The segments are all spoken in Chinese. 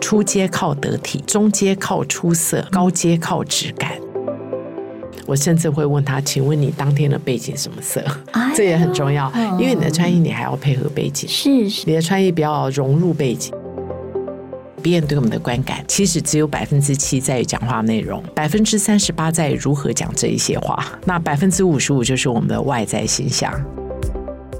初阶靠得体，中阶靠出色，高阶靠质感。我甚至会问他：“请问你当天的背景什么色？”哎、这也很重要，因为你的穿衣你还要配合背景。是是，你的穿衣比较融入背景。别人对我们的观感，其实只有百分之七在于讲话内容，百分之三十八在于如何讲这一些话，那百分之五十五就是我们的外在形象。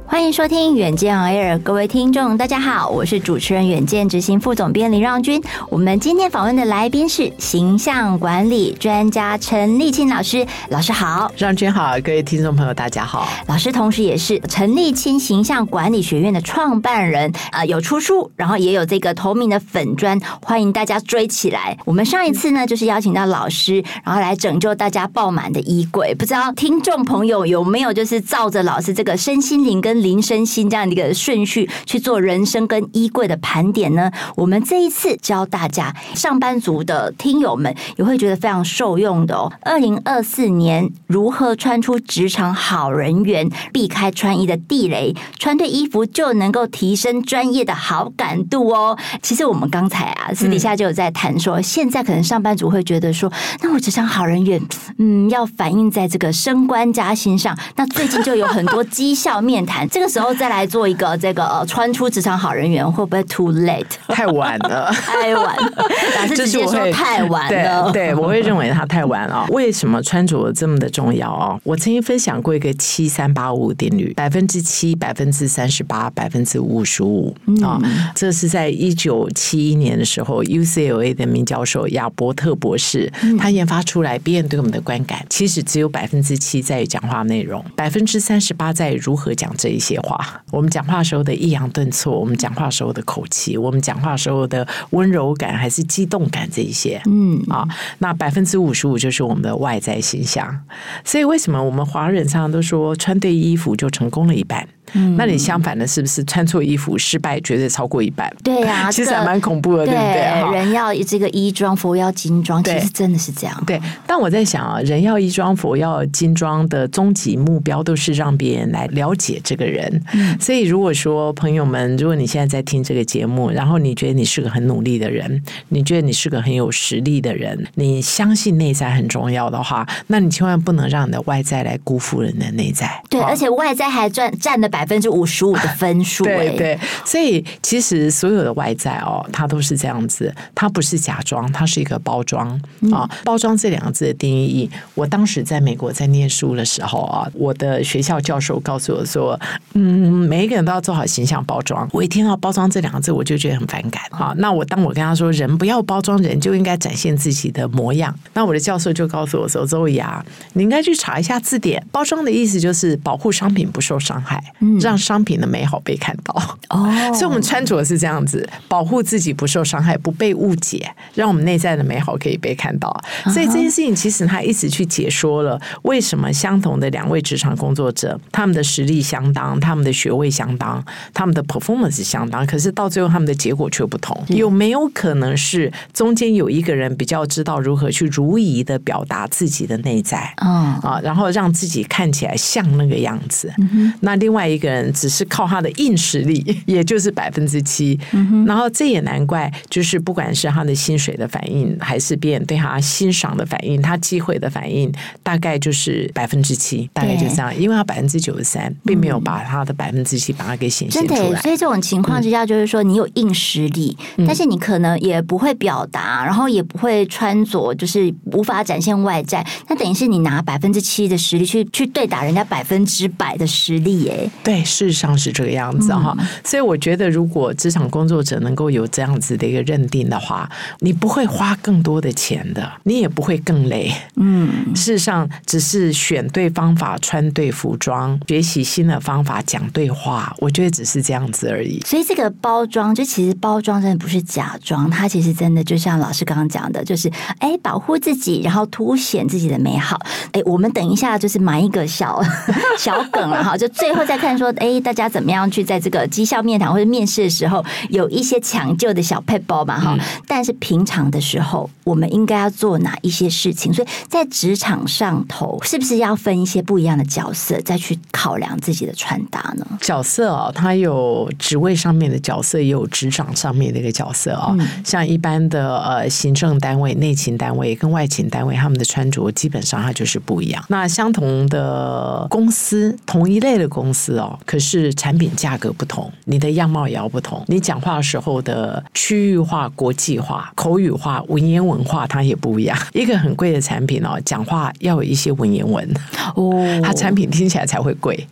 欢迎收听《远见 On Air》，各位听众，大家好，我是主持人远见执行副总编林让君。我们今天访问的来宾是形象管理专家陈立青老师，老师好，让君好，各位听众朋友大家好。老师同时也是陈立青形象管理学院的创办人，啊、呃，有出书，然后也有这个同名的粉砖，欢迎大家追起来。我们上一次呢，就是邀请到老师，然后来拯救大家爆满的衣柜。不知道听众朋友有没有就是照着老师这个身心灵跟灵身心这样的一个顺序去做人生跟衣柜的盘点呢？我们这一次教大家，上班族的听友们也会觉得非常受用的哦。二零二四年如何穿出职场好人缘，避开穿衣的地雷，穿对衣服就能够提升专业的好感度哦。其实我们刚才啊私底下就有在谈说，现在可能上班族会觉得说，那我职场好人缘，嗯，要反映在这个升官加薪上。那最近就有很多绩效面谈，这个时候。再来做一个 这个呃，穿出职场好人缘会不会 too late？太晚了，太晚了。老师直接说太晚了。对，对，我会认为他太晚了。为什么穿着这么的重要哦？我曾经分享过一个七三八五定律：百分之七、百分之三十八、百分之五十五啊。这是在一九七一年的时候，UCLA 的名教授亚伯特博士他研发出来，别人对我们的观感其实只有百分之七在于讲话内容，百分之三十八在于如何讲这一些话。我们讲话时候的抑扬顿挫，我们讲话时候的口气，我们讲话时候的温柔感还是激动感，这一些，嗯啊，那百分之五十五就是我们的外在形象。所以为什么我们华人常常都说穿对衣服就成功了一半？嗯，那你相反的，是不是穿错衣服失败绝对超过一半？对呀，其实还蛮恐怖的，对不对？人要这个衣装，佛要金装，其实真的是这样。对，但我在想啊，人要衣装，佛要金装的终极目标都是让别人来了解这个人。嗯，所以如果说朋友们，如果你现在在听这个节目，然后你觉得你是个很努力的人，你觉得你是个很有实力的人，你相信内在很重要的话，那你千万不能让你的外在来辜负人的内在。对，而且外在还占占了百分之五十五的分数，对对，所以其实所有的外在哦，它都是这样子，它不是假装，它是一个包装啊。包装这两个字的定义，我当时在美国在念书的时候啊，我的学校教授告诉我说，嗯，每一个人都要做好形象包装。我一听到包装这两个字，我就觉得很反感啊。那我当我跟他说，人不要包装，人就应该展现自己的模样。那我的教授就告诉我说，周怡啊，你应该去查一下字典，包装的意思就是保护商品不受伤害，让。商品的美好被看到哦，所以我们穿着是这样子，保护自己不受伤害，不被误解，让我们内在的美好可以被看到。所以这件事情其实他一直去解说了为什么相同的两位职场工作者，他们的实力相当，他们的学位相当，他们的 performance 相当，可是到最后他们的结果却不同。有没有可能是中间有一个人比较知道如何去如仪的表达自己的内在？啊，然后让自己看起来像那个样子。那另外一个人。只是靠他的硬实力，也就是百分之七。然后这也难怪，就是不管是他的薪水的反应，还是别人对他欣赏的反应，他机会的反应，大概就是百分之七，大概就这样。因为他百分之九十三，并没有把他的百分之七把它给显现出来。真的，所以这种情况之下，就是说你有硬实力，嗯、但是你可能也不会表达，然后也不会穿着，就是无法展现外在。那等于是你拿百分之七的实力去去对打人家百分之百的实力，哎，对，事实上是这个样子哈，所以我觉得，如果职场工作者能够有这样子的一个认定的话，你不会花更多的钱的，你也不会更累。嗯，事实上，只是选对方法、穿对服装、学习新的方法、讲对话，我觉得只是这样子而已。所以，这个包装，就其实包装真的不是假装，它其实真的就像老师刚刚讲的，就是哎，保护自己，然后凸显自己的美好。哎，我们等一下就是埋一个小 小梗了哈，就最后再看。看说，哎，大家怎么样去在这个绩效面谈或者面试的时候有一些抢救的小配包嘛，哈、嗯。但是平常的时候，我们应该要做哪一些事情？所以在职场上头，是不是要分一些不一样的角色，再去考量自己的穿搭呢？角色啊、哦，它有职位上面的角色，也有职场上面的一个角色啊、哦。嗯、像一般的呃行政单位、内勤单位跟外勤单位，他们的穿着基本上它就是不一样。那相同的公司，同一类的公司哦，可是产品价格不同，你的样貌也要不同。你讲话时候的区域化、国际化、口语化、文言文化，它也不一样。一个很贵的产品哦，讲话要有一些文言文哦，它产品听起来才会贵。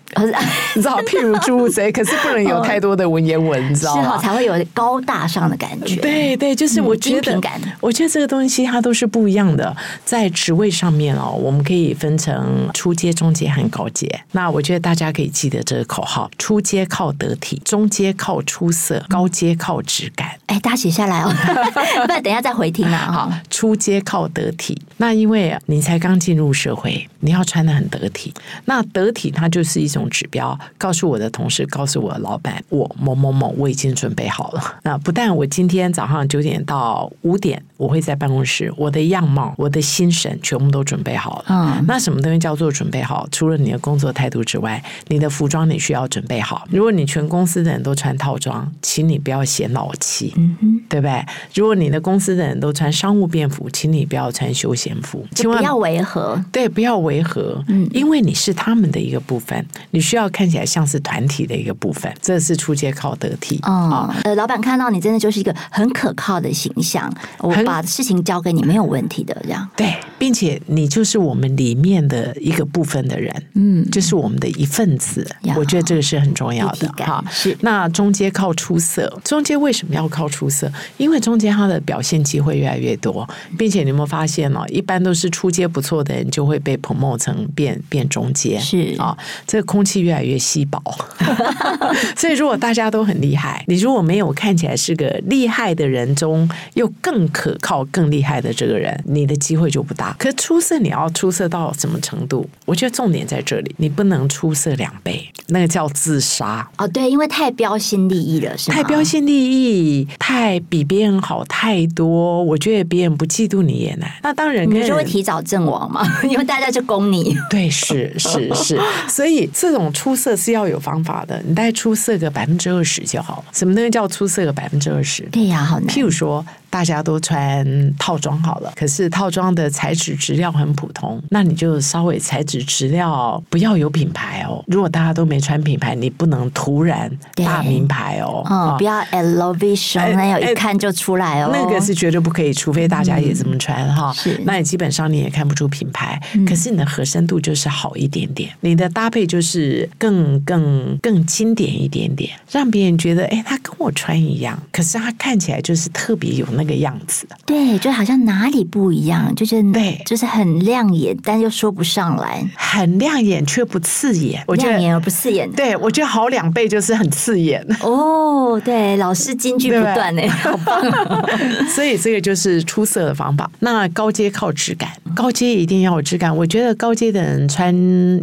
你知道，譬如诸如谁，可是不能有太多的文言文，你知道吗？才会有高大上的感觉。对对，就是我觉得，我觉得这个东西它都是不一样的。在职位上面哦，我们可以分成初阶、中阶和高阶。那我觉得大家可以记得这个口号：初阶靠得体，中阶靠出色，高阶靠质感。哎，大家写下来哦，不然等一下再回听啊。好，初阶靠得体。那因为你才刚进入社会，你要穿的很得体。那得体它就是一种指标，告诉我的同事，告诉我的老板，我某某某我已经准备好了。那不但我今天早上九点到五点，我会在办公室，我的样貌、我的心神全部都准备好了。嗯，那什么东西叫做准备好？除了你的工作态度之外，你的服装你需要准备好。如果你全公司的人都穿套装，请你不要显老气，嗯哼，对不对？如果你的公司的人都穿商务便服，请你不要穿休闲服，千万不要违和。对，不要违和，嗯，因为你是他们的一个部分，你需要看起来像是团体的一个部分。这是出街靠得体。哦，呃，老板看到你真的就是一个很可靠的形象，我把事情交给你没有问题的，这样。对，并且你就是我们里面的一个部分的人，嗯，就是我们的一份子。我觉得这个是很重要的。哈，是。那中阶靠出色，中阶为什么要靠出色？因为中间他的表现机会越来越多，并且你有没有发现哦？一般都是出阶不错的人就会被 promote 成变变中阶，是啊，这个空气越来越稀薄。所以如果大家都很厉害，你如果没有看起来是个厉害的人中又更可靠、更厉害的这个人，你的机会就不大。可出色，你要出色到什么程度？我觉得重点在这里，你不能出色两倍，那个叫自杀。哦，对，因为太标新立异了，是吗？太标新立异，太比别人好太多，我觉得别人不嫉妒你也难。那当然，你就会提早阵亡嘛，因为大家就攻你。对，是是是，所以这种出色是要有方法的。你带出色个百分之二十就好了。什么东西叫出色个百分之二十？对呀，好难。譬如说。大家都穿套装好了，可是套装的材质质量很普通，那你就稍微材质质量不要有品牌哦。如果大家都没穿品牌，你不能突然大名牌哦。哦，不要 elevation，那有一看就出来哦。那个是绝对不可以，除非大家也这么穿哈。是，那你基本上你也看不出品牌，可是你的合身度就是好一点点，你的搭配就是更更更经典一点点，让别人觉得哎，他跟我穿一样，可是他看起来就是特别有那个。那个样子，对，就好像哪里不一样，就是对，就是很亮眼，但又说不上来，很亮眼却不刺眼，我觉得亮眼而不刺眼，对我觉得好两倍就是很刺眼。哦，对，老师金句不断呢，好棒，所以这个就是出色的方法。那高阶靠质感，高阶一定要有质感。我觉得高阶的人穿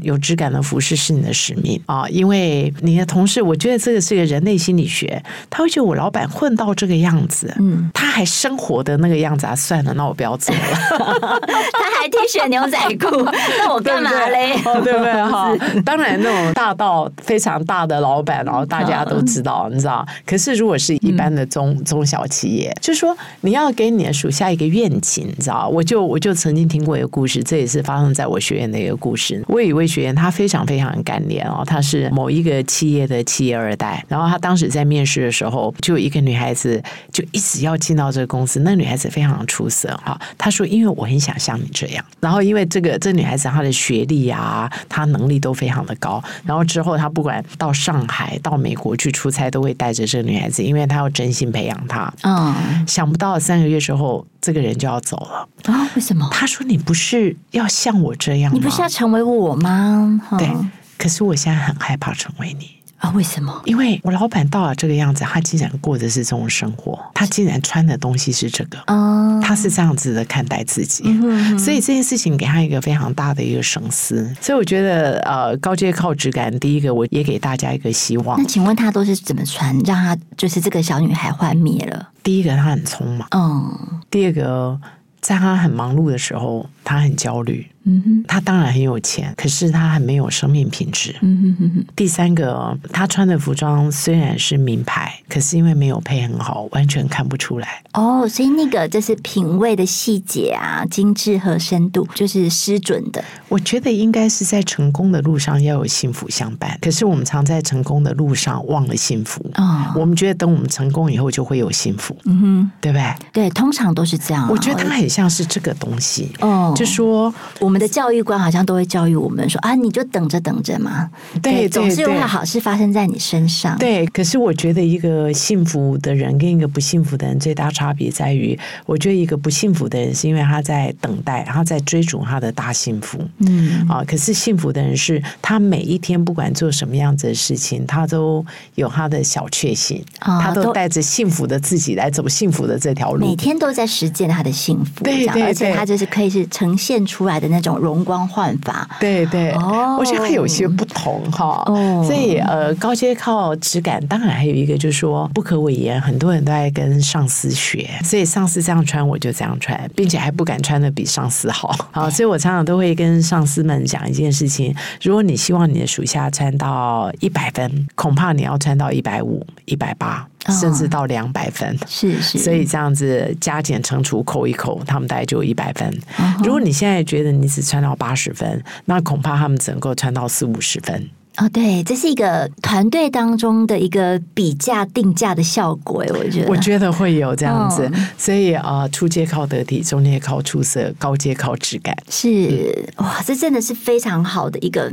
有质感的服饰是你的使命啊，因为你的同事，我觉得这个是个人类心理学，他会觉得我老板混到这个样子，嗯，他还。生活的那个样子啊，算了，那我不要做了。他还 T 恤牛仔裤，那我干嘛嘞？哦，对不对？哈，当然那种大到非常大的老板，然后大家都知道，你知道。可是如果是一般的中、嗯、中小企业，就是说你要给你的属下一个愿景，你知道？我就我就曾经听过一个故事，这也是发生在我学院的一个故事。我有一位学员，他非常非常干练哦，他是某一个企业的企业二代，然后他当时在面试的时候，就一个女孩子就一直要进到这个。公司那女孩子非常出色哈，她说：“因为我很想像你这样。”然后因为这个这女孩子她的学历啊，她能力都非常的高。然后之后她不管到上海、到美国去出差，都会带着这个女孩子，因为她要真心培养她。嗯，想不到三个月之后，这个人就要走了啊？为什么？她说：“你不是要像我这样吗？你不是要成为我吗？”对，可是我现在很害怕成为你。啊？为什么？因为我老板到了这个样子，他竟然过的是这种生活，他竟然穿的东西是这个，哦，他是这样子的看待自己，嗯哼哼，所以这件事情给他一个非常大的一个省思。所以我觉得，呃，高阶靠质感，第一个我也给大家一个希望。那请问他都是怎么穿，让他就是这个小女孩幻灭了？第一个，他很匆忙，嗯，第二个，在他很忙碌的时候，他很焦虑。嗯哼，他当然很有钱，可是他还没有生命品质。嗯哼哼哼。第三个，他穿的服装虽然是名牌，可是因为没有配很好，完全看不出来。哦，所以那个就是品味的细节啊，精致和深度就是失准的。我觉得应该是在成功的路上要有幸福相伴，可是我们常在成功的路上忘了幸福。哦，我们觉得等我们成功以后就会有幸福。嗯哼，对不对？对，通常都是这样。我觉得它很像是这个东西。哦，就说我。们的教育观好像都会教育我们说啊，你就等着等着嘛，对，对，总是会有好事发生在你身上。对，可是我觉得一个幸福的人跟一个不幸福的人最大差别在于，我觉得一个不幸福的人是因为他在等待，他在追逐他的大幸福。嗯啊，可是幸福的人是他每一天不管做什么样子的事情，他都有他的小确幸，哦、他都带着幸福的自己来走幸福的这条路，每天都在实践他的幸福。对，对，对，而且他就是可以是呈现出来的那。种容光焕发，对对，哦、我觉得还有些不同哈，哦、所以呃，高阶靠质感，当然还有一个就是说不可讳言，很多人都在跟上司学，所以上司这样穿我就这样穿，并且还不敢穿的比上司好，好，所以我常常都会跟上司们讲一件事情：如果你希望你的属下穿到一百分，恐怕你要穿到一百五、一百八。甚至到两百分，哦、是是，所以这样子加减乘除扣一扣，他们大概就一百分。哦、如果你现在觉得你只穿到八十分，那恐怕他们只能够穿到四五十分。哦，对，这是一个团队当中的一个比价定价的效果，我觉得，我觉得会有这样子，哦、所以啊，初阶靠得体，中阶靠出色，高阶靠质感，是哇，这真的是非常好的一个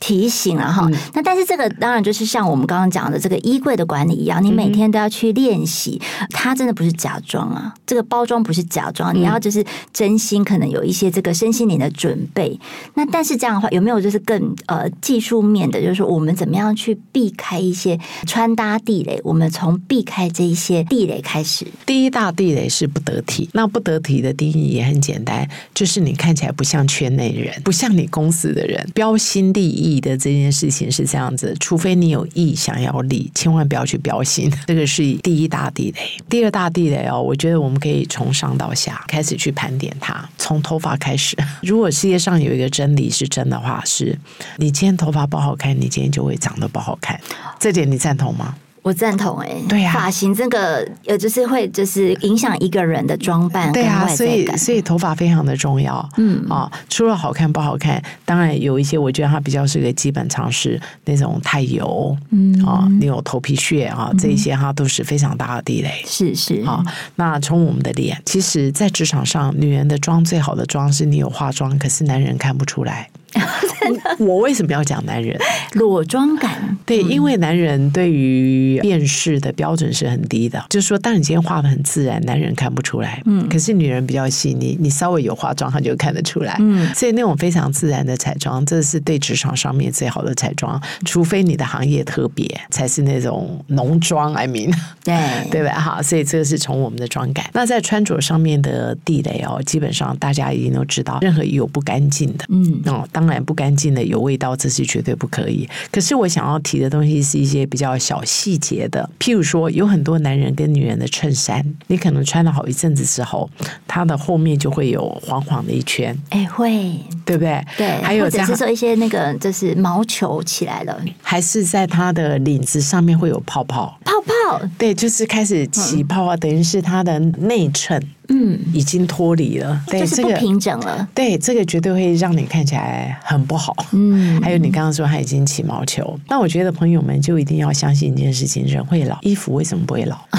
提醒了哈。嗯、那但是这个当然就是像我们刚刚讲的这个衣柜的管理一样，你每天都要去练习，嗯、它真的不是假装啊，这个包装不是假装，你要就是真心，可能有一些这个身心灵的准备。嗯、那但是这样的话，有没有就是更呃技术面的？就是说，我们怎么样去避开一些穿搭地雷？我们从避开这一些地雷开始。第一大地雷是不得体。那不得体的定义也很简单，就是你看起来不像圈内人，不像你公司的人。标新立异的这件事情是这样子，除非你有意想要立，千万不要去标新。这个是第一大地雷。第二大地雷哦，我觉得我们可以从上到下开始去盘点它，从头发开始。如果世界上有一个真理是真的话，是你今天头发不好看。你今天就会长得不好看，这点你赞同吗？我赞同哎、欸，对呀、啊，发型这个呃，就是会就是影响一个人的装扮，对啊，所以所以头发非常的重要，嗯。啊，除了好看不好看，当然有一些我觉得它比较是个基本常识，那种太油，嗯。啊，你有头皮屑啊，这一些哈都是非常大的地雷，是是。啊。那从我们的脸，其实，在职场上，女人的妆最好的妆是你有化妆，可是男人看不出来。我为什么要讲男人裸妆感？对，因为男人对于辨识的标准是很低的。就是说，当你今天画的很自然，男人看不出来。嗯，可是女人比较细腻，你稍微有化妆，他就看得出来。嗯，所以那种非常自然的彩妆，这是对职场上面最好的彩妆。除非你的行业特别，才是那种浓妆。I mean，对 对吧？好，所以这个是从我们的妆感。那在穿着上面的地雷哦，基本上大家已经都知道，任何有不干净的，嗯，哦。当然不干净的有味道，这是绝对不可以。可是我想要提的东西是一些比较小细节的，譬如说，有很多男人跟女人的衬衫，你可能穿了好一阵子之后，它的后面就会有黄黄的一圈，哎，会，对不对？对，还有或者是说一些那个就是毛球起来了，还是在它的领子上面会有泡泡，泡泡，对，就是开始起泡啊，嗯、等于是它的内衬。嗯，已经脱离了，对，这个不平整了。对，这个绝对会让你看起来很不好。嗯，还有你刚刚说他已经起毛球，那我觉得朋友们就一定要相信一件事情：人会老，衣服为什么不会老？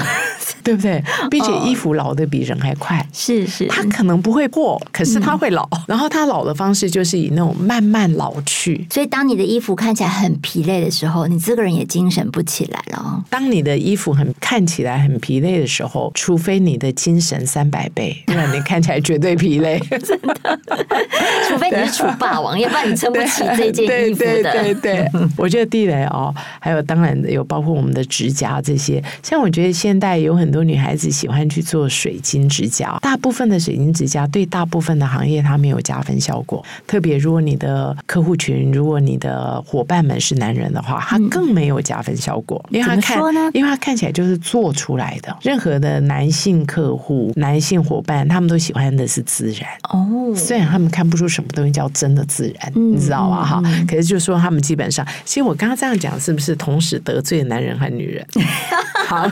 对不对？并且衣服老的比人还快，是是，它可能不会破，可是它会老。嗯、然后它老的方式就是以那种慢慢老去。所以当你的衣服看起来很疲累的时候，你这个人也精神不起来了。当你的衣服很看起来很疲累的时候，除非你的精神三百倍，不然你看起来绝对疲累，真的。除非你是楚霸王，要不然你撑不起这件衣服的。对对对，我觉得地雷哦，还有当然有包括我们的指甲这些。像我觉得现代有很多女孩子喜欢去做水晶指甲，大部分的水晶指甲对大部分的行业它没有加分效果。特别如果你的客户群，如果你的伙伴们是男人的话，它更没有加分效果，因为他看，因为他看起来就是做出来的。任何的男性客户、男性伙伴，他们都喜欢的是自然哦。虽然他们看不出什么东西叫真的自然，你知道吧？哈，可是就是说他们基本上，其实我刚刚这样讲，是不是同时得罪男人和女人？好，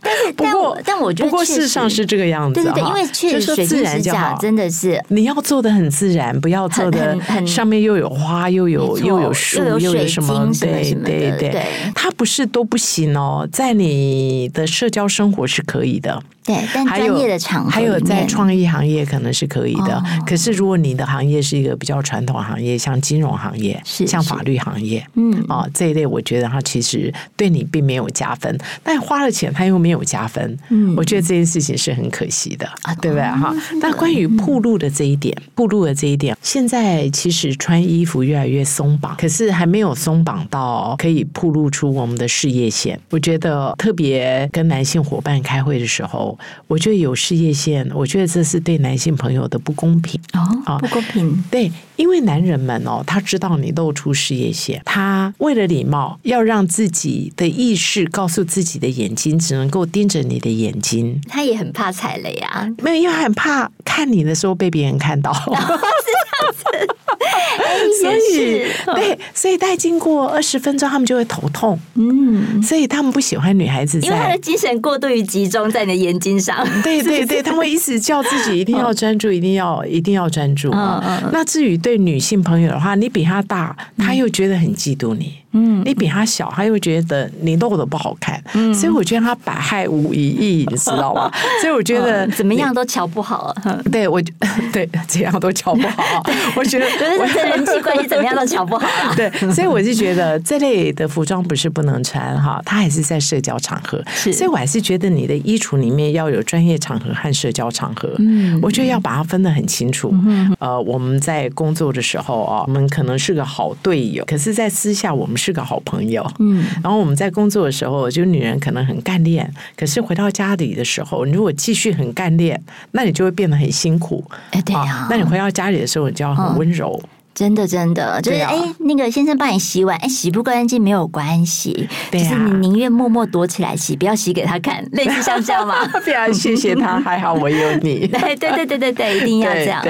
但是不过但我觉得，不过事实上是这个样子，对对对，因为确实自然就好，真的是你要做的很自然，不要做的上面又有花又有又有树又有什么，对对对，它不是都不行哦，在你的社交生活是可以的。对，但专业的场合，还有在创意行业可能是可以的。哦、可是如果你的行业是一个比较传统行业，像金融行业，是像法律行业，嗯啊、哦、这一类，我觉得它其实对你并没有加分。但花了钱，它又没有加分。嗯，我觉得这件事情是很可惜的，啊、对不对哈？但关于铺路的这一点，铺路的这一点，现在其实穿衣服越来越松绑，可是还没有松绑到可以铺露出我们的事业线。我觉得特别跟男性伙伴开会的时候。我觉得有事业线，我觉得这是对男性朋友的不公平哦，不公平。对，因为男人们哦，他知道你露出事业线，他为了礼貌，要让自己的意识告诉自己的眼睛，只能够盯着你的眼睛。他也很怕踩雷啊，没有，因为很怕看你的时候被别人看到。哦 所以，对，所以大概经过二十分钟，他们就会头痛。嗯，所以他们不喜欢女孩子，因为他的精神过度于集中在你的眼睛上。对对对，他们会一直叫自己一定要专注，一定要一定要专注。那至于对女性朋友的话，你比他大，他又觉得很嫉妒你。嗯，你比他小，他又觉得你露的不好看。嗯，所以我觉得他百害无一益，你知道吗？所以我觉得怎么样都瞧不好。对我，对怎样都瞧不好。我觉得。我是人际关系怎么样都瞧不好啊。对，所以我就觉得这类的服装不是不能穿哈，它还是在社交场合。是，所以我还是觉得你的衣橱里面要有专业场合和社交场合。嗯，我觉得要把它分得很清楚。嗯，呃，我们在工作的时候啊，我们可能是个好队友，可是，在私下我们是个好朋友。嗯，然后我们在工作的时候，就女人可能很干练，可是回到家里的时候，你如果继续很干练，那你就会变得很辛苦。哎，对啊，那你回到家里的时候，你就要很温柔。真的，真的，就是哎、欸，那个先生帮你洗碗，哎，洗不干净没有关系，就是你宁愿默默躲起来洗，不要洗给他看，类似像这样吗？非常谢谢他，还好我有你。对对对对对对，一定要这样。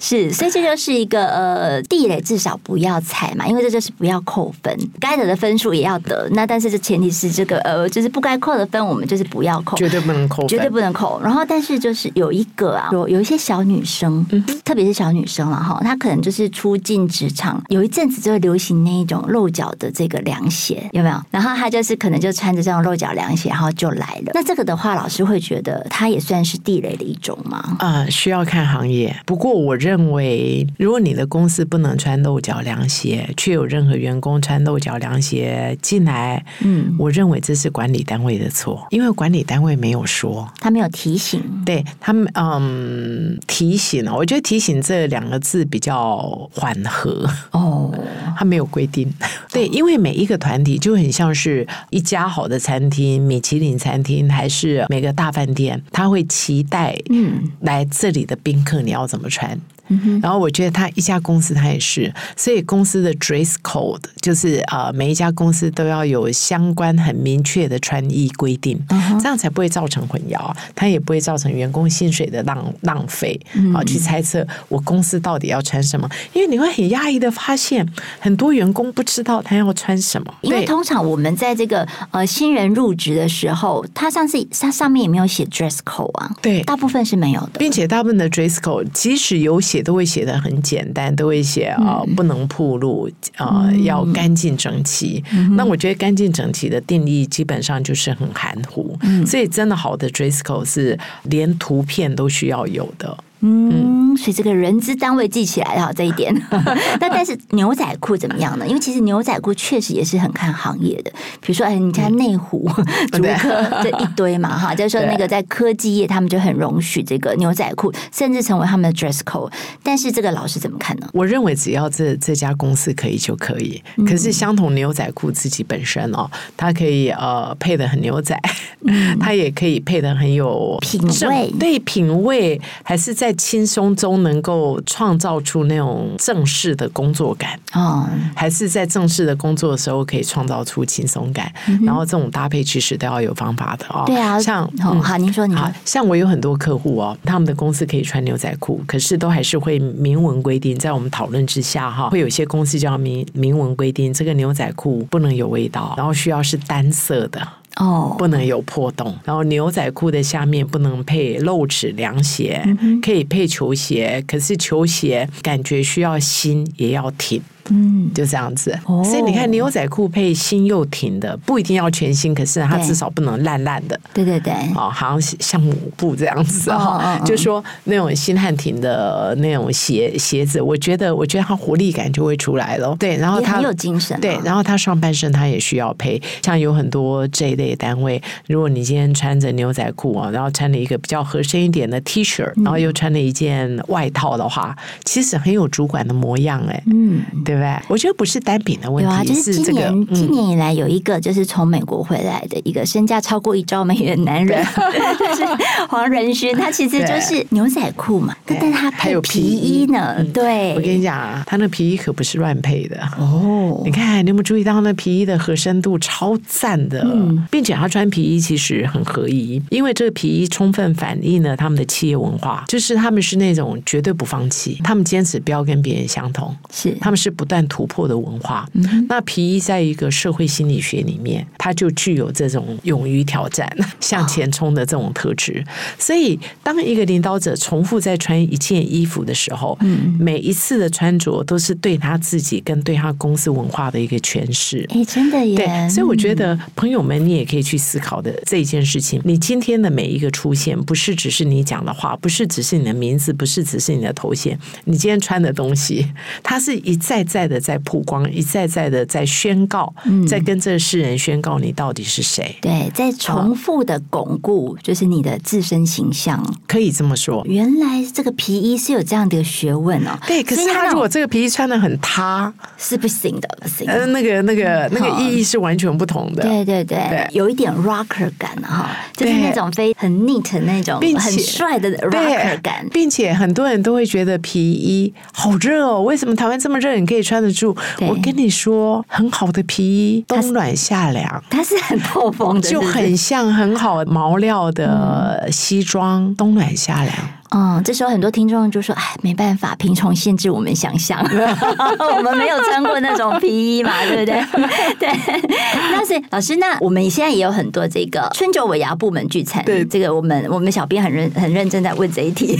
是，所以这就是一个呃地雷，至少不要踩嘛，因为这就是不要扣分，该得的分数也要得。那但是这前提是这个呃，就是不该扣的分，我们就是不要扣，绝对不能扣，绝对不能扣。然后，但是就是有一个啊，有有一些小女生，嗯、特别是小女生了哈，她可能就是。是初进职场，有一阵子就会流行那一种露脚的这个凉鞋，有没有？然后他就是可能就穿着这种露脚凉鞋，然后就来了。那这个的话，老师会觉得它也算是地雷的一种吗？啊、呃，需要看行业。不过我认为，如果你的公司不能穿露脚凉鞋，却有任何员工穿露脚凉鞋进来，嗯，我认为这是管理单位的错，因为管理单位没有说，他没有提醒，对他们，嗯，提醒了。我觉得提醒这两个字比较。缓和哦，他没有规定。对，因为每一个团体就很像是一家好的餐厅，米其林餐厅还是每个大饭店，他会期待嗯来这里的宾客你要怎么穿。然后我觉得他一家公司他也是，所以公司的 dress code 就是呃每一家公司都要有相关很明确的穿衣规定，这样才不会造成混淆，他也不会造成员工薪水的浪浪费啊。去猜测我公司到底要穿什么，因为你会很压抑的发现很多员工不知道他要穿什么。因为通常我们在这个呃新人入职的时候，他上次他上面也没有写 dress code 啊，对，大部分是没有的，并且大部分的 dress code 即使有写。写都会写的很简单，都会写啊、呃，不能铺路啊、呃，要干净整齐。嗯、那我觉得干净整齐的定义基本上就是很含糊，嗯、所以真的好的 dress code 是连图片都需要有的。嗯，所以这个人资单位记起来哈这一点。那但是牛仔裤怎么样呢？因为其实牛仔裤确实也是很看行业的。比如说，哎，你看内湖、竹科这一堆嘛，哈，就是说那个在科技业，他们就很容许这个牛仔裤，甚至成为他们的 dress code。但是这个老师怎么看呢？我认为只要这这家公司可以就可以。可是相同牛仔裤自己本身哦，它可以呃配的很牛仔，它也可以配的很有品味，对品味，还是在。在轻松中能够创造出那种正式的工作感？哦，还是在正式的工作的时候可以创造出轻松感，然后这种搭配其实都要有方法的哦。对啊，像好，您说您好，像我有很多客户哦，他们的公司可以穿牛仔裤，可是都还是会明文规定，在我们讨论之下哈，会有些公司就要明明文规定，这个牛仔裤不能有味道，然后需要是单色的。哦，不能有破洞，然后牛仔裤的下面不能配露趾凉鞋，嗯、可以配球鞋，可是球鞋感觉需要新也要挺。嗯，就这样子，哦、所以你看牛仔裤配新又挺的，不一定要全新，可是它至少不能烂烂的。对对对，哦，好像像抹布这样子哈，哦、就说那种新汉庭的那种鞋鞋子，我觉得我觉得它活力感就会出来了。对，然后它有精神。对，然后它上半身它也需要配，像有很多这一类单位，如果你今天穿着牛仔裤啊，然后穿了一个比较合身一点的 T 恤，然后又穿了一件外套的话，嗯、其实很有主管的模样哎，嗯，对。对，我觉得不是单品的问题，啊、就是今年、这个、今年以来有一个就是从美国回来的一个身价超过一兆美元的男人，就是黄仁勋，他其实就是牛仔裤嘛，但但他还有皮衣呢。衣对，我跟你讲啊，他那皮衣可不是乱配的。哦。你看，你有没有注意到那皮衣的合身度超赞的，嗯、并且他穿皮衣其实很合宜，因为这个皮衣充分反映了他们的企业文化，就是他们是那种绝对不放弃，他们坚持不要跟别人相同，是。他们是不。断突破的文化，嗯、那皮衣在一个社会心理学里面，它就具有这种勇于挑战、向前冲的这种特质。哦、所以，当一个领导者重复在穿一件衣服的时候，嗯、每一次的穿着都是对他自己跟对他公司文化的一个诠释。哎，真的耶！对，所以我觉得朋友们，你也可以去思考的这一件事情。你今天的每一个出现，不是只是你讲的话，不是只是你的名字，不是只是你的头衔，你今天穿的东西，它是一再再。的在曝光，一再再的在宣告，嗯、在跟这世人宣告你到底是谁？对，在重复的巩固，就是你的自身形象，可以这么说。原来这个皮衣是有这样的学问哦。对，可是他如果这个皮衣穿的很塌，是不行的，不行。呃，那个、那个、那个意义是完全不同的。对对对，对有一点 rocker 感哈，就是那种非很 neat 那种，并且很帅的 rocker 感，并且很多人都会觉得皮衣好热哦。为什么台湾这么热，你可以穿得住？我跟你说，很好的皮衣，冬暖夏凉，它是很透风的，就很像很好毛料的西装，嗯、冬暖夏凉。嗯，这时候很多听众就说：“哎，没办法，贫穷限制我们想象，我们没有穿过那种皮衣嘛，对不对？” 对。那所以老师，那我们现在也有很多这个春酒尾牙部门聚餐，对这个我们我们小编很认很认真在问这一题，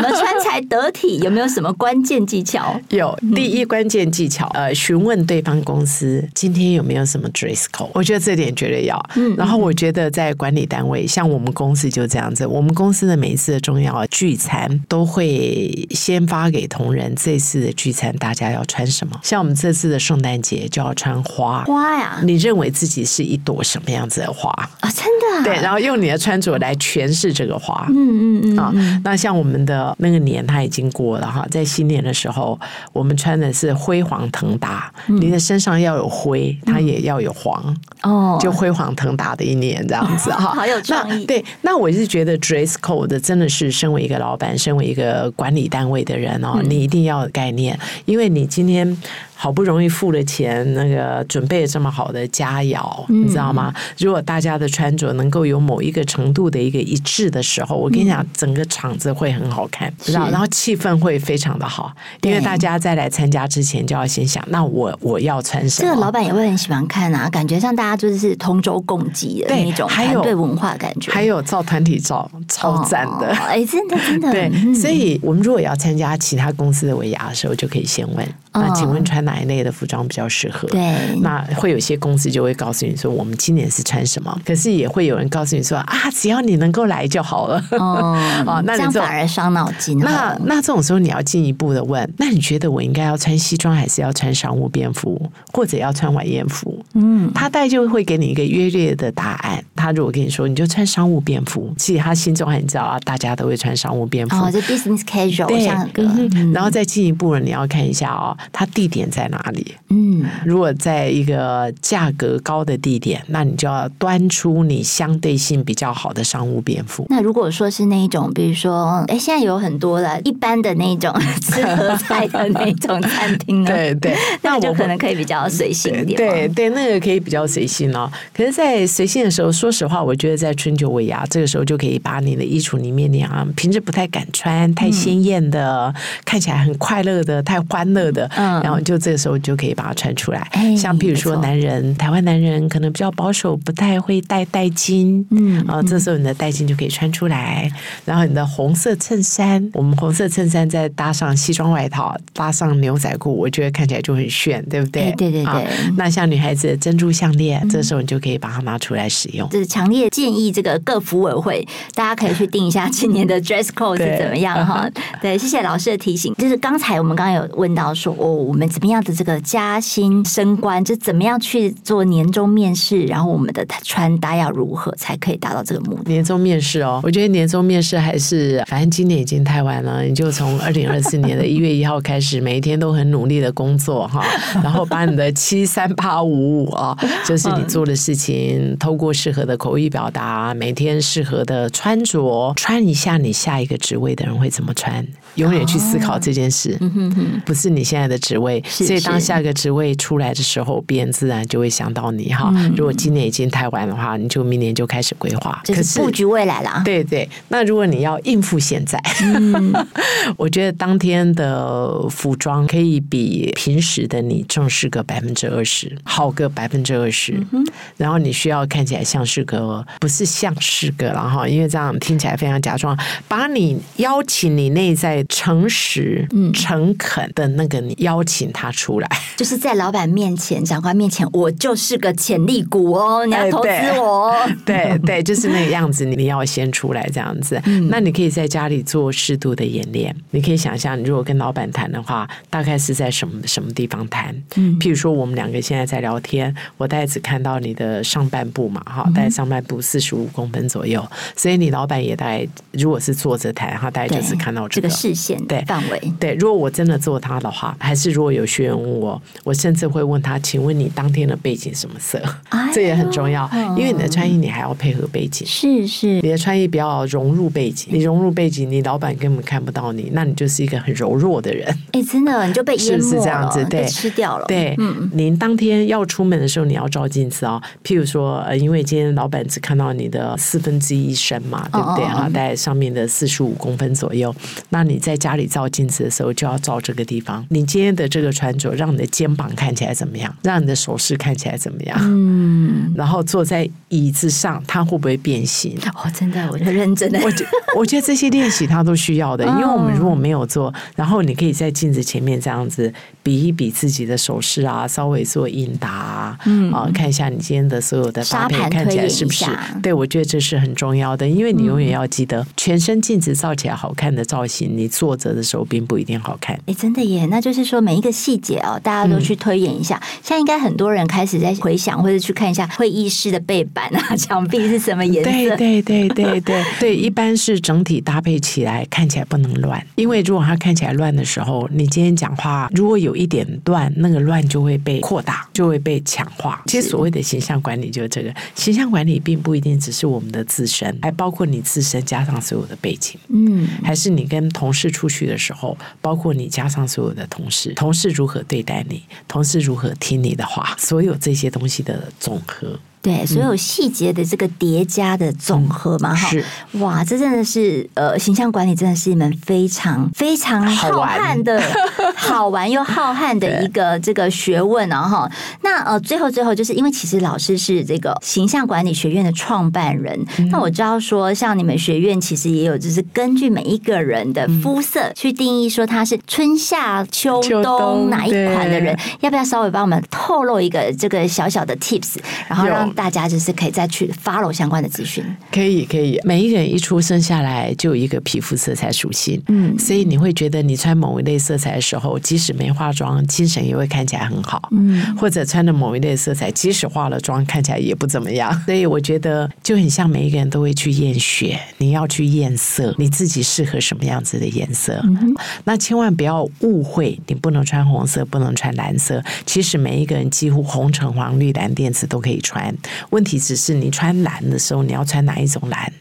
怎么穿才得体？有没有什么关键技巧？有，第一关键技巧，呃，询问对方公司今天有没有什么 dress code，我觉得这点绝对要。嗯，然后我觉得在管理单位，像我们公司就这样子，我们公司的每一次的重要。聚餐都会先发给同仁，这次的聚餐大家要穿什么？像我们这次的圣诞节就要穿花花呀！你认为自己是一朵什么样子的花啊？真的？对，然后用你的穿着来诠释这个花。嗯嗯嗯啊，那像我们的那个年它已经过了哈，在新年的时候，我们穿的是辉煌腾达，你的身上要有灰，它也要有黄哦，就辉煌腾达的一年这样子哈，好有创意。对，那我是觉得 dress code 真的是身为一个老板，身为一个管理单位的人哦，你一定要有概念，因为你今天好不容易付了钱，那个准备了这么好的佳肴，嗯、你知道吗？如果大家的穿着能够有某一个程度的一个一致的时候，我跟你讲，整个场子会很好看，知道？然后气氛会非常的好，因为大家在来参加之前就要先想，那我我要穿什么？这个老板也会很喜欢看啊，感觉上大家就是同舟共济的那种团队文化感觉，还有照团体照，超赞的，哎、哦，真的真的。对，嗯、所以我们如果要参加其他公司的尾牙的时候，就可以先问。那请问穿哪一类的服装比较适合？对，那会有些公司就会告诉你说，我们今年是穿什么。可是也会有人告诉你说啊，只要你能够来就好了。哦，哦，那你这样反而伤脑筋。那那这种时候你要进一步的问，那你觉得我应该要穿西装，还是要穿商务便服，或者要穿晚宴服？嗯，他大概就会给你一个约略的答案。他如果跟你说，你就穿商务便服，其实他心中很知道啊，大家都会穿商务便服。哦，就 business casual 对，然后再进一步了，你要看一下哦。它地点在哪里？嗯，如果在一个价格高的地点，那你就要端出你相对性比较好的商务便服。那如果说是那一种，比如说，哎，现在有很多了一般的那种吃合菜的那种餐厅呢？对 对，那我就可能可以比较随性一点。对对，那个可以比较随性哦。可是，在随性的时候，说实话，我觉得在春秋尾牙这个时候，就可以把你的衣橱里面那样平时不太敢穿、太鲜艳的、嗯、看起来很快乐的、太欢乐的。嗯，然后就这个时候就可以把它穿出来。哎，像譬如说男人，台湾男人可能比较保守，不太会戴戴金。嗯，啊，这时候你的戴金就可以穿出来。然后你的红色衬衫，我们红色衬衫再搭上西装外套，搭上牛仔裤，我觉得看起来就很炫，对不对？对对对。那像女孩子的珍珠项链，这时候你就可以把它拿出来使用。就是强烈建议这个各服委会，大家可以去定一下今年的 dress code 是怎么样哈。对，谢谢老师的提醒。就是刚才我们刚刚有问到说，哦，我们怎么样的这个加薪升官，就怎么样去做年终面试，然后我们的穿搭要如何才可以达到这个目的？年终面试哦，我觉得年终面试还是，反正今年已经太晚了，你就从 二零二四年的一月一号开始，每一天都很努力的工作哈，然后把你的七三八五五啊，就是你做的事情，透过适合的口语表达，每天适合的穿着，穿一下你下一个职位的人会怎么穿，永远去思考这件事，不是你现在的职位。所以，当下个职位出来的时候，别人自然就会想到你哈。如果今年已经太晚的话，你就明年就开始规划，可是布局未来了。对对。那如果你要应付现在，我觉得当天的服装可以比平时的你正式个百分之二十，好个百分之二十。然后你需要看起来像是个，不是像是个然后，因为这样听起来非常假装。把你邀请你内在诚实、诚恳的那个你邀请。他出来，就是在老板面前、长官面前，我就是个潜力股哦，你要投资我。对对，对，就是那个样子，你要先出来这样子。嗯、那你可以在家里做适度的演练。你可以想象，你如果跟老板谈的话，大概是在什么什么地方谈？嗯，譬如说，我们两个现在在聊天，我大概只看到你的上半部嘛，哈，大概上半部四十五公分左右，所以你老板也大概，如果是坐着谈，哈大概就是看到这个、这个视线对范围。对，如果我真的做他的话，还是如果有。学员问我，我甚至会问他：“请问你当天的背景什么色？”哎、这也很重要，因为你的穿衣你还要配合背景。是是，你的穿衣不要融入背景，你融入背景，你老板根本看不到你，那你就是一个很柔弱的人。哎，真的，你就被淹没了，是不是这样子？对，吃掉了。对，嗯，您当天要出门的时候，你要照镜子哦。譬如说，呃，因为今天老板只看到你的四分之一身嘛，对不对？哈、哦，大概上面的四十五公分左右。那你在家里照镜子的时候，就要照这个地方。你今天的这个穿着，让你的肩膀看起来怎么样？让你的手势看起来怎么样？嗯，然后坐在椅子上，它会不会变形？哦，真的，我就认真的。我觉我觉得这些练习它都需要的，因为我们如果没有做，然后你可以在镜子前面这样子比一比自己的手势啊，稍微做应答啊，嗯啊，看一下你今天的所有的搭配看起来是不是？对，我觉得这是很重要的，因为你永远要记得，全身镜子照起来好看的造型，你坐着的时候并不一定好看。哎，真的耶，那就是说每一个细节哦，大家。都去推演一下，现在应该很多人开始在回想，或者去看一下会议室的背板啊、墙壁是什么颜色。对对对对对 对，一般是整体搭配起来看起来不能乱，因为如果它看起来乱的时候，你今天讲话如果有一点乱，那个乱就会被扩大，就会被强化。其实所谓的形象管理就是这个，形象管理并不一定只是我们的自身，还包括你自身加上所有的背景，嗯，还是你跟同事出去的时候，包括你加上所有的同事，同事如何对待你，同事如何听你的话，所有这些东西的总和。对，所有细节的这个叠加的总和嘛，哈、哇，这真的是呃，形象管理真的是一门非常非常浩瀚的好，好玩又浩瀚的一个这个学问啊，哈。那呃，最后最后就是因为其实老师是这个形象管理学院的创办人，嗯、那我知道说，像你们学院其实也有，就是根据每一个人的肤色去定义说他是春夏秋冬，秋冬哪一款的人，要不要稍微帮我们透露一个这个小小的 tips，然后让。大家就是可以再去 follow 相关的资讯，可以可以。每一个人一出生下来就有一个皮肤色彩属性，嗯，所以你会觉得你穿某一类色彩的时候，即使没化妆，精神也会看起来很好，嗯，或者穿的某一类色彩，即使化了妆，看起来也不怎么样。所以我觉得就很像每一个人都会去验血，你要去验色，你自己适合什么样子的颜色。嗯，那千万不要误会，你不能穿红色，不能穿蓝色。其实每一个人几乎红橙黄绿蓝靛紫都可以穿。问题只是你穿蓝的时候，你要穿哪一种蓝？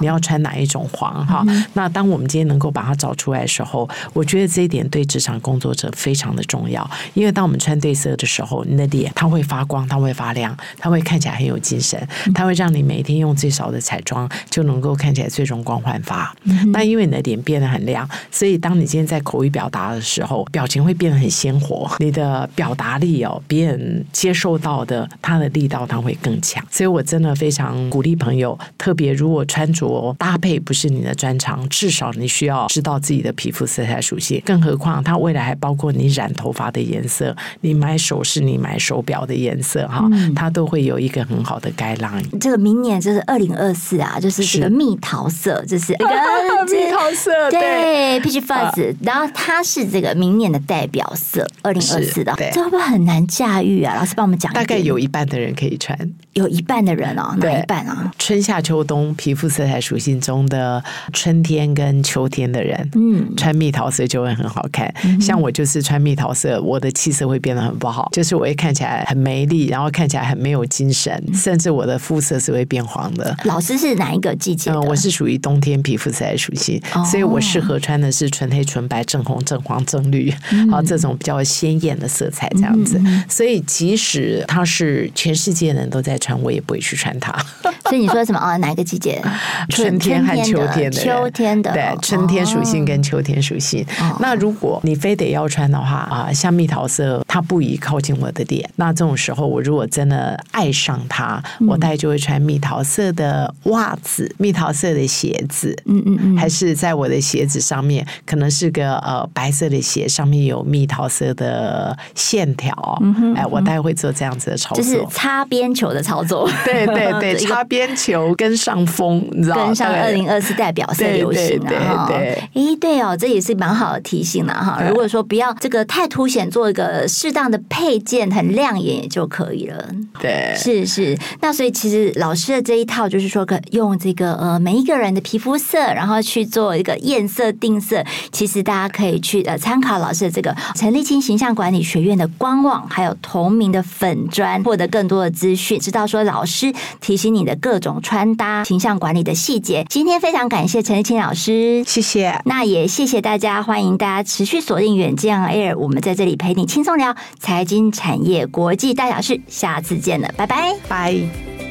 你要穿哪一种黄？哈，那当我们今天能够把它找出来的时候，我觉得这一点对职场工作者非常的重要。因为当我们穿对色的时候，你的脸它会发光，它会发亮，它会看起来很有精神，它会让你每天用最少的彩妆就能够看起来最容光焕发。那因为你的脸变得很亮，所以当你今天在口语表达的时候，表情会变得很鲜活，你的表达力哦，别人接受到的它的力道它会更强。所以我真的非常鼓励朋友，特别如果穿着搭配不是你的专长，至少你需要知道自己的皮肤色彩属性。更何况，它未来还包括你染头发的颜色，你买首饰、你买手表的颜色，哈，它都会有一个很好的 guideline。这个明年就是二零二四啊，就是这个蜜桃色，就是那个蜜桃色，对，Peach Fuzz，然后它是这个明年的代表色，二零二四的，这会不会很难驾驭啊？老师帮我们讲，大概有一半的人可以穿，有一半的人哦，哪一半啊？春夏秋冬皮肤色彩属性中的春天跟秋天的人，嗯，穿蜜桃色就会很好看。嗯、像我就是穿蜜桃色，我的气色会变得很不好，就是我会看起来很没力，然后看起来很没有精神，甚至我的肤色是会变黄的。老师是哪一个季节？嗯，我是属于冬天皮肤色彩属性，哦、所以我适合穿的是纯黑、纯白、正红、正黄、正绿，好、嗯、这种比较鲜艳的色彩这样子。嗯、所以即使它是全世界人都在穿，我也不会去穿它。所以你说什么啊？哪一个季节？春天和秋天的，秋天的，对，春天属性跟秋天属性。哦、那如果你非得要穿的话啊，像蜜桃色，它不宜靠近我的脸。那这种时候，我如果真的爱上它，嗯、我大概就会穿蜜桃色的袜子、蜜桃色的鞋子。嗯嗯嗯，还是在我的鞋子上面，可能是个呃白色的鞋，上面有蜜桃色的线条。嗯哼，哎，我大概会做这样子的操作，就是擦边球的操作。对 对对，擦边球跟上风，你知道？跟上二零二四代表色流行的哈。咦，对哦，这也是蛮好的提醒了哈。如果说不要这个太凸显，做一个适当的配件，很亮眼也就可以了。对，是是。那所以其实老师的这一套就是说，可用这个呃每一个人的皮肤色，然后去做一个验色定色。其实大家可以去呃参考老师的这个陈立青形象管理学院的官网，还有同名的粉砖，获得更多的资讯，知道说老师提醒你的各种穿搭、形象管理的细节。今天非常感谢陈立青老师，谢谢。那也谢谢大家，欢迎大家持续锁定远见 Air，我们在这里陪你轻松聊财经、产业、国际大小事。下次见了，拜拜，拜。